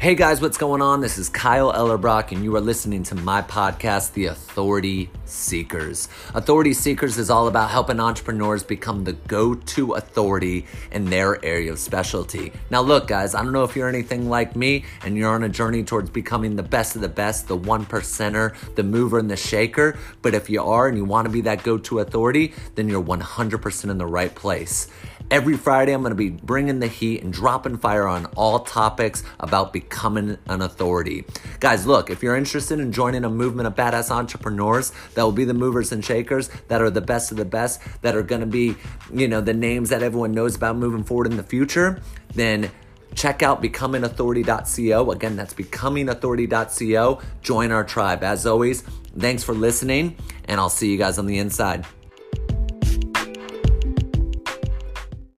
Hey guys, what's going on? This is Kyle Ellerbrock, and you are listening to my podcast, The Authority Seekers. Authority Seekers is all about helping entrepreneurs become the go to authority in their area of specialty. Now, look, guys, I don't know if you're anything like me and you're on a journey towards becoming the best of the best, the one percenter, the mover and the shaker, but if you are and you want to be that go to authority, then you're 100% in the right place. Every Friday, I'm going to be bringing the heat and dropping fire on all topics about becoming an authority. Guys, look, if you're interested in joining a movement of badass entrepreneurs that will be the movers and shakers, that are the best of the best, that are to be, you know, the names that everyone knows about moving forward in the future, then check out becomingauthority.co. Again, that's becomingauthority.co. Join our tribe. As always, thanks for listening, and I'll see you guys on the inside.